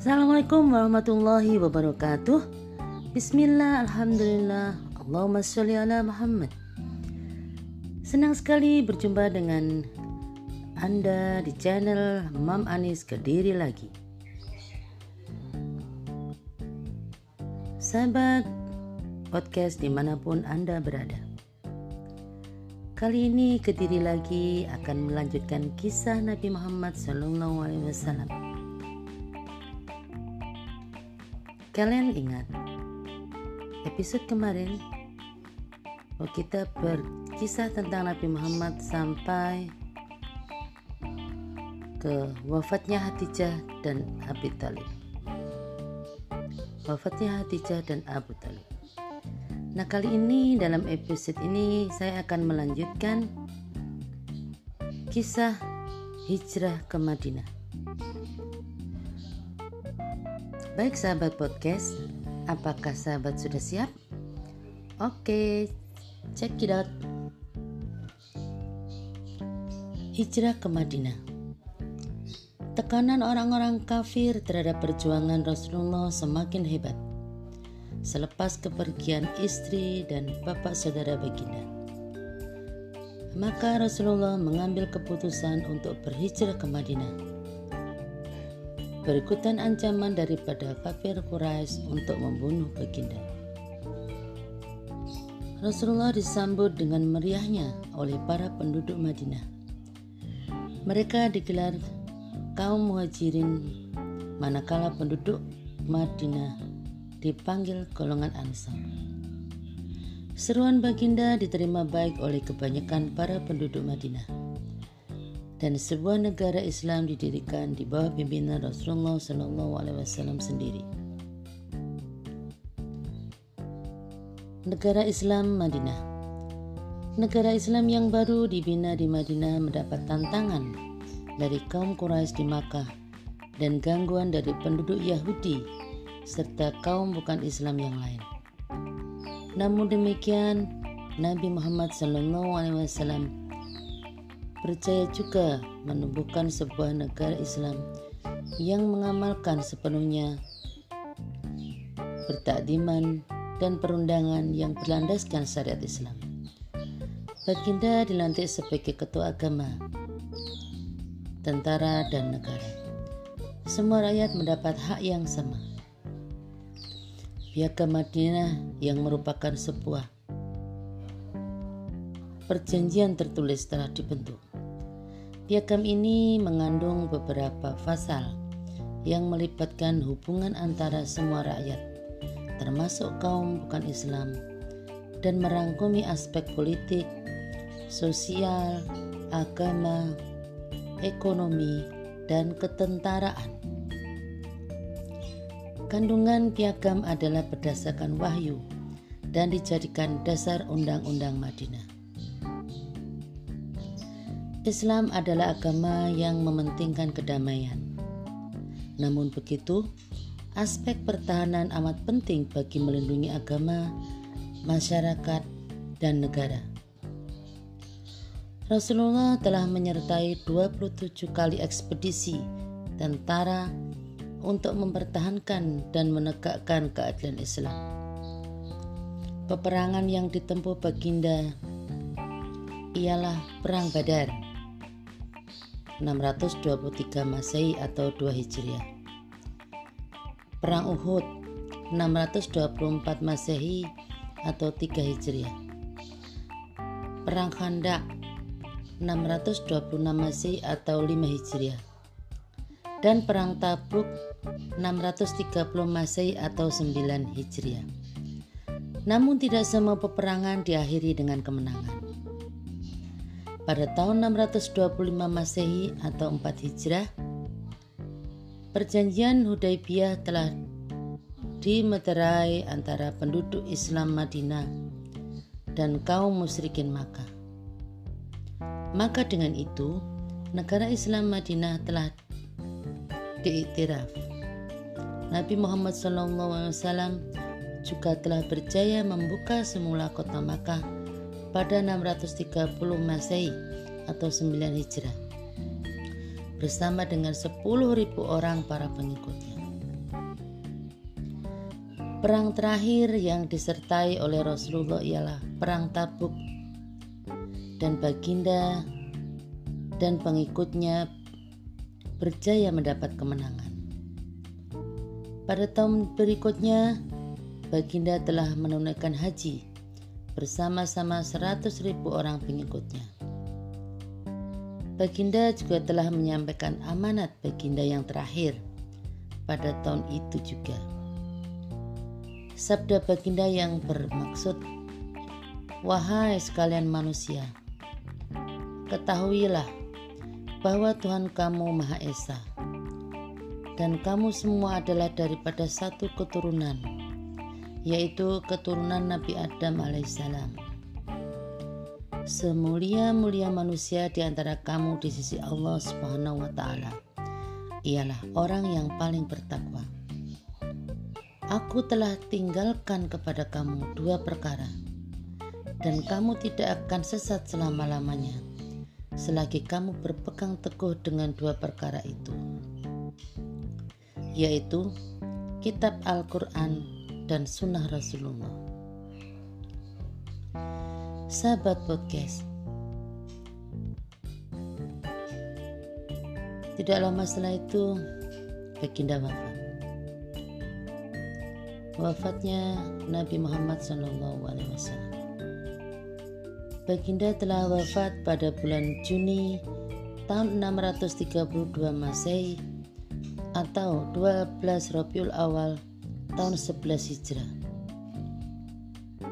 Assalamualaikum warahmatullahi wabarakatuh. Bismillah, Alhamdulillah. Allahumma sholli ala Muhammad. Senang sekali berjumpa dengan Anda di channel Mam Anis Kediri lagi. Sahabat podcast di mana pun Anda berada. Kali ini Kediri lagi akan melanjutkan kisah Nabi Muhammad Sallallahu Kalian ingat episode kemarin bahwa kita berkisah tentang Nabi Muhammad sampai ke wafatnya Hatijah dan Abi Talib. Wafatnya Hatijah dan Abu Talib. Nah kali ini dalam episode ini saya akan melanjutkan kisah hijrah ke Madinah. Baik sahabat podcast, apakah sahabat sudah siap? Oke, check it out. Hijrah ke Madinah. Tekanan orang-orang kafir terhadap perjuangan Rasulullah semakin hebat. Selepas kepergian istri dan bapak saudara baginda. Maka Rasulullah mengambil keputusan untuk berhijrah ke Madinah berikutan ancaman daripada kafir Quraisy untuk membunuh baginda. Rasulullah disambut dengan meriahnya oleh para penduduk Madinah. Mereka digelar kaum muhajirin manakala penduduk Madinah dipanggil golongan Ansar. Seruan baginda diterima baik oleh kebanyakan para penduduk Madinah dan sebuah negara Islam didirikan di bawah pimpinan Rasulullah Shallallahu Alaihi Wasallam sendiri. Negara Islam Madinah Negara Islam yang baru dibina di Madinah mendapat tantangan dari kaum Quraisy di Makkah dan gangguan dari penduduk Yahudi serta kaum bukan Islam yang lain. Namun demikian, Nabi Muhammad SAW percaya juga menumbuhkan sebuah negara Islam yang mengamalkan sepenuhnya bertakdiman dan perundangan yang berlandaskan syariat Islam. Baginda dilantik sebagai ketua agama, tentara, dan negara. Semua rakyat mendapat hak yang sama. Piagam Madinah yang merupakan sebuah perjanjian tertulis telah dibentuk. Piagam ini mengandung beberapa pasal yang melibatkan hubungan antara semua rakyat, termasuk kaum bukan Islam, dan merangkumi aspek politik, sosial, agama, ekonomi, dan ketentaraan. Kandungan piagam adalah berdasarkan wahyu dan dijadikan dasar Undang-Undang Madinah. Islam adalah agama yang mementingkan kedamaian. Namun begitu, aspek pertahanan amat penting bagi melindungi agama, masyarakat, dan negara. Rasulullah telah menyertai 27 kali ekspedisi tentara untuk mempertahankan dan menegakkan keadilan Islam. Peperangan yang ditempuh baginda ialah Perang Badar 623 Masehi atau 2 Hijriah. Perang Uhud 624 Masehi atau 3 Hijriah. Perang Khandak 626 Masehi atau 5 Hijriah. Dan Perang Tabuk 630 Masehi atau 9 Hijriah. Namun tidak semua peperangan diakhiri dengan kemenangan. Pada tahun 625 Masehi atau 4 Hijrah, Perjanjian Hudaybiyah telah dimeterai antara penduduk Islam Madinah dan kaum musyrikin Makkah. Maka dengan itu, negara Islam Madinah telah diiktiraf. Nabi Muhammad SAW juga telah berjaya membuka semula kota Makkah pada 630 Masehi atau 9 Hijrah bersama dengan 10.000 orang para pengikutnya. Perang terakhir yang disertai oleh Rasulullah ialah Perang Tabuk dan Baginda dan pengikutnya berjaya mendapat kemenangan. Pada tahun berikutnya, Baginda telah menunaikan haji bersama-sama 100 ribu orang pengikutnya. Baginda juga telah menyampaikan amanat Baginda yang terakhir pada tahun itu juga. Sabda Baginda yang bermaksud, "Wahai sekalian manusia, ketahuilah bahwa Tuhan kamu Maha Esa, dan kamu semua adalah daripada satu keturunan, yaitu keturunan Nabi Adam alaihissalam. Semulia-mulia manusia di antara kamu di sisi Allah Subhanahu wa taala ialah orang yang paling bertakwa. Aku telah tinggalkan kepada kamu dua perkara, dan kamu tidak akan sesat selama-lamanya, selagi kamu berpegang teguh dengan dua perkara itu, yaitu Kitab Al-Quran dan Sunnah Rasulullah. Sahabat podcast, tidak lama setelah itu, Baginda wafat wafatnya Nabi Muhammad SAW. Baginda telah wafat pada bulan Juni tahun 632 Masehi atau 12 Rabiul Awal tahun 11 Hijrah.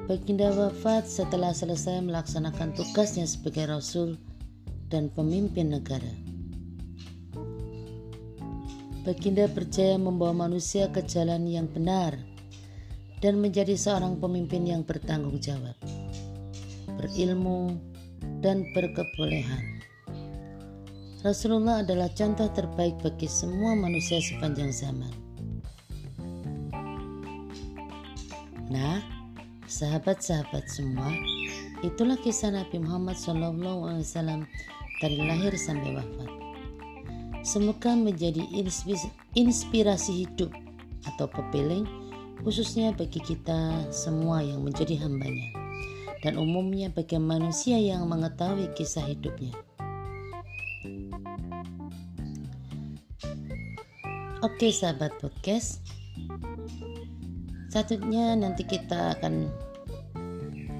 Baginda wafat setelah selesai melaksanakan tugasnya sebagai rasul dan pemimpin negara. Baginda percaya membawa manusia ke jalan yang benar dan menjadi seorang pemimpin yang bertanggung jawab, berilmu, dan berkebolehan. Rasulullah adalah contoh terbaik bagi semua manusia sepanjang zaman. Nah, sahabat-sahabat semua, itulah kisah Nabi Muhammad SAW dari lahir sampai wafat. Semoga menjadi inspirasi hidup atau pepeling khususnya bagi kita semua yang menjadi hambanya, dan umumnya bagi manusia yang mengetahui kisah hidupnya. Oke sahabat podcast, selanjutnya nanti kita akan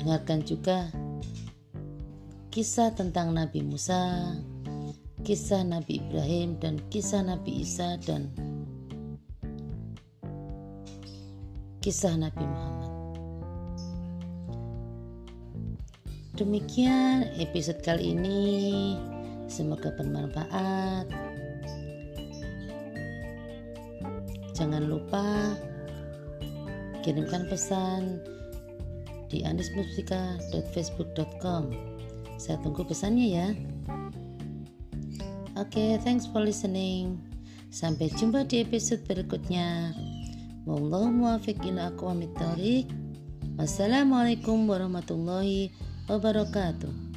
dengarkan juga kisah tentang Nabi Musa, kisah Nabi Ibrahim, dan kisah Nabi Isa dan kisah Nabi Muhammad. Demikian episode kali ini. Semoga bermanfaat. Jangan lupa kirimkan pesan di anismusika.facebook.com. Saya tunggu pesannya ya. Oke, okay, thanks for listening. Sampai jumpa di episode berikutnya. Wassalamualaikum warahmatullahi wabarakatuh.